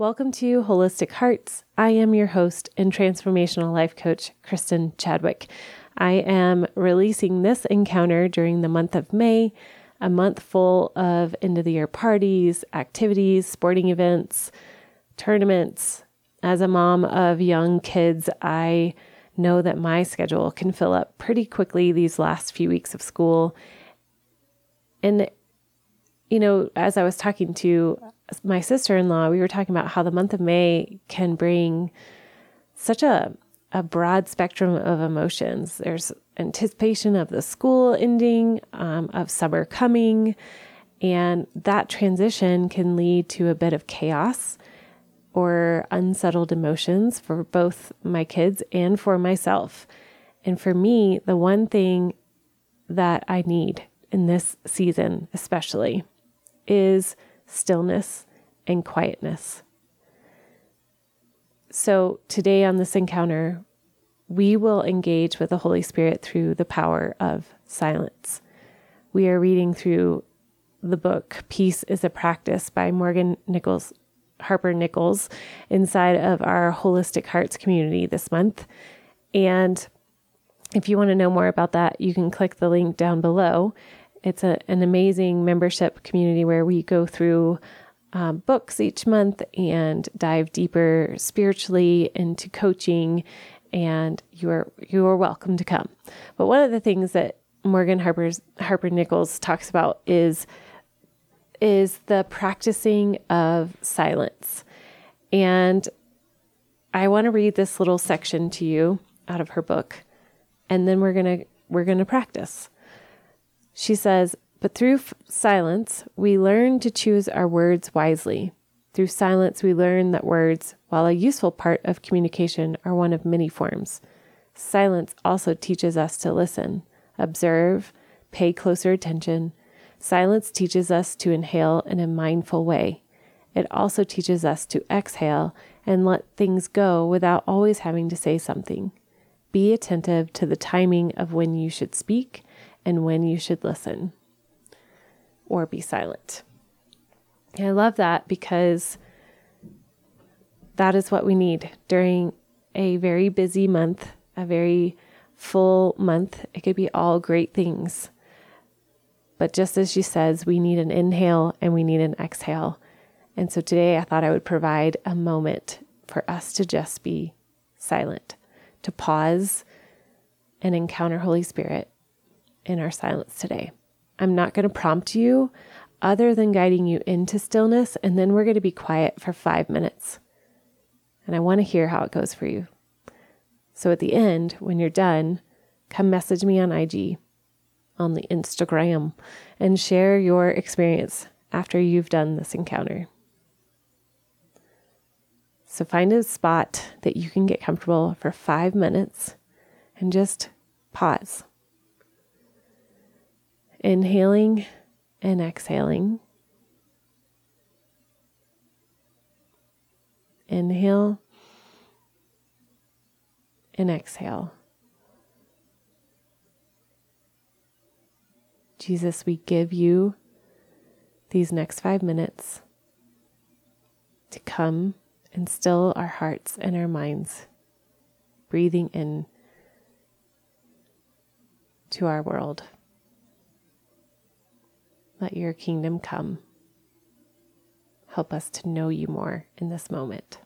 Welcome to Holistic Hearts. I am your host and transformational life coach, Kristen Chadwick. I am releasing this encounter during the month of May, a month full of end of the year parties, activities, sporting events, tournaments. As a mom of young kids, I know that my schedule can fill up pretty quickly these last few weeks of school. And, you know, as I was talking to my sister in law, we were talking about how the month of May can bring such a, a broad spectrum of emotions. There's anticipation of the school ending, um, of summer coming, and that transition can lead to a bit of chaos or unsettled emotions for both my kids and for myself. And for me, the one thing that I need in this season, especially, is stillness and quietness. So, today on this encounter, we will engage with the Holy Spirit through the power of silence. We are reading through the book Peace is a Practice by Morgan Nichols Harper Nichols inside of our Holistic Hearts community this month. And if you want to know more about that, you can click the link down below it's a, an amazing membership community where we go through um, books each month and dive deeper spiritually into coaching. And you are you are welcome to come. But one of the things that Morgan Harper's Harper Nichols talks about is is the practicing of silence. And I want to read this little section to you out of her book, and then we're gonna we're gonna practice. She says, But through f- silence, we learn to choose our words wisely. Through silence, we learn that words, while a useful part of communication, are one of many forms. Silence also teaches us to listen, observe, pay closer attention. Silence teaches us to inhale in a mindful way. It also teaches us to exhale and let things go without always having to say something. Be attentive to the timing of when you should speak and when you should listen or be silent. And I love that because that is what we need during a very busy month, a very full month. It could be all great things. But just as she says, we need an inhale and we need an exhale. And so today I thought I would provide a moment for us to just be silent, to pause and encounter Holy Spirit in our silence today. I'm not going to prompt you other than guiding you into stillness, and then we're going to be quiet for five minutes. And I want to hear how it goes for you. So at the end, when you're done, come message me on IG, on the Instagram, and share your experience after you've done this encounter. So find a spot that you can get comfortable for five minutes and just pause inhaling and exhaling. Inhale and exhale. Jesus, we give you these next five minutes to come and still our hearts and our minds, breathing in to our world. Let your kingdom come. Help us to know you more in this moment.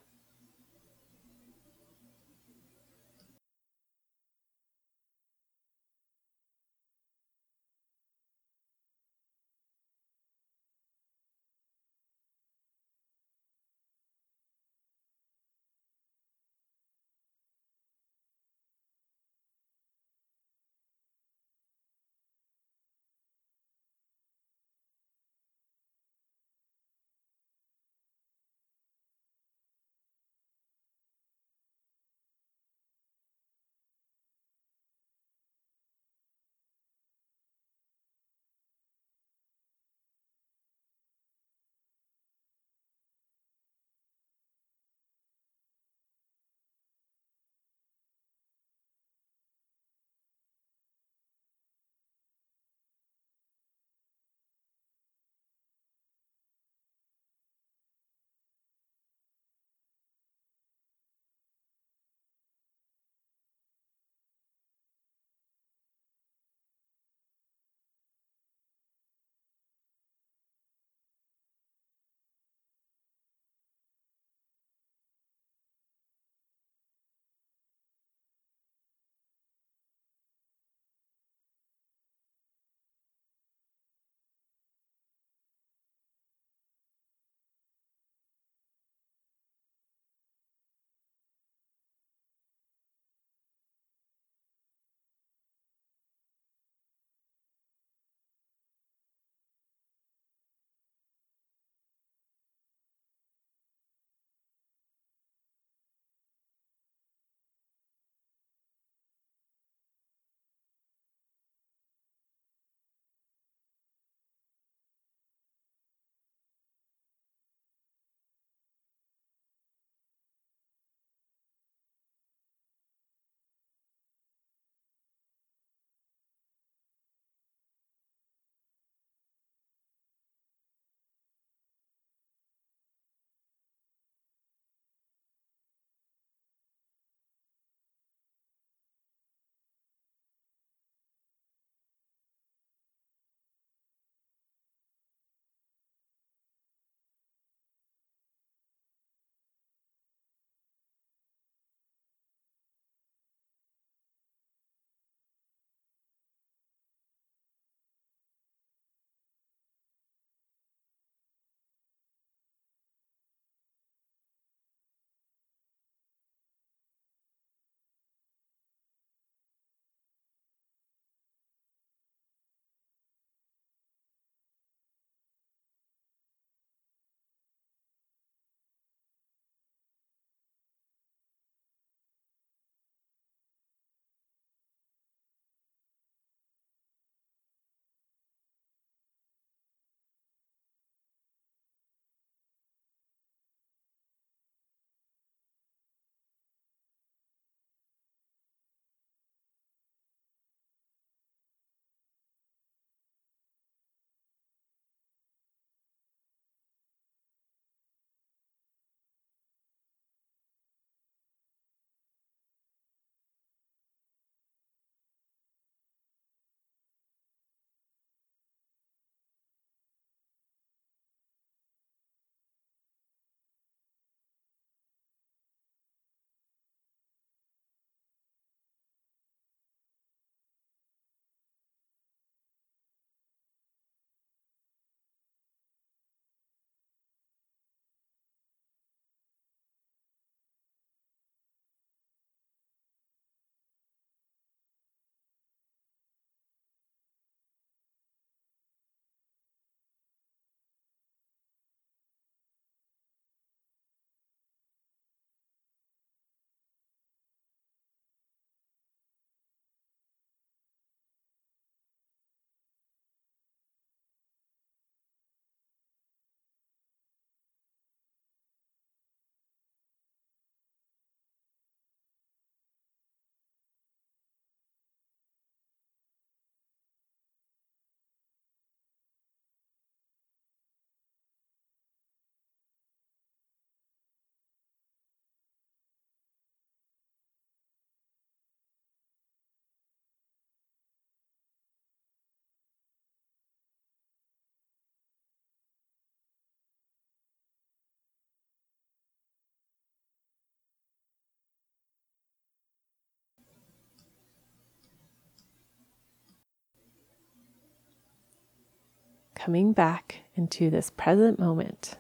Coming back into this present moment.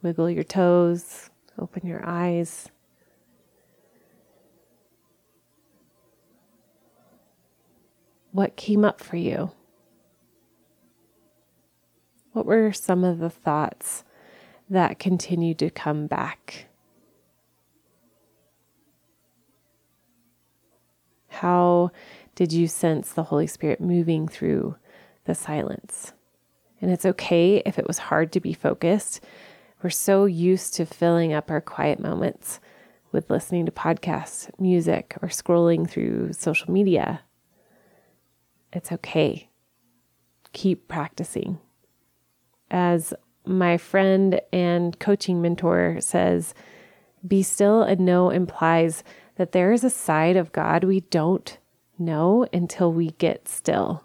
Wiggle your toes, open your eyes. What came up for you? What were some of the thoughts that continued to come back? How did you sense the Holy Spirit moving through the silence? And it's okay if it was hard to be focused. We're so used to filling up our quiet moments with listening to podcasts, music, or scrolling through social media. It's okay. Keep practicing as my friend and coaching mentor says, be still and know implies that there is a side of God we don't know until we get still.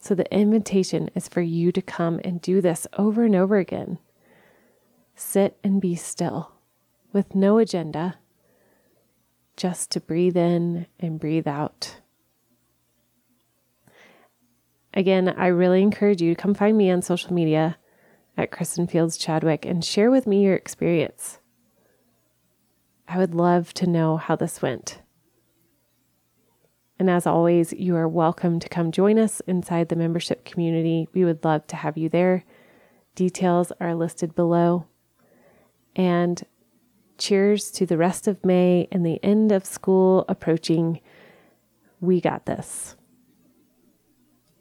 So the invitation is for you to come and do this over and over again. Sit and be still with no agenda, just to breathe in and breathe out. Again, I really encourage you to come find me on social media at Kristen Fields Chadwick and share with me your experience. I would love to know how this went. And as always, you are welcome to come join us inside the membership community. We would love to have you there. Details are listed below. And cheers to the rest of May and the end of school approaching. We got this.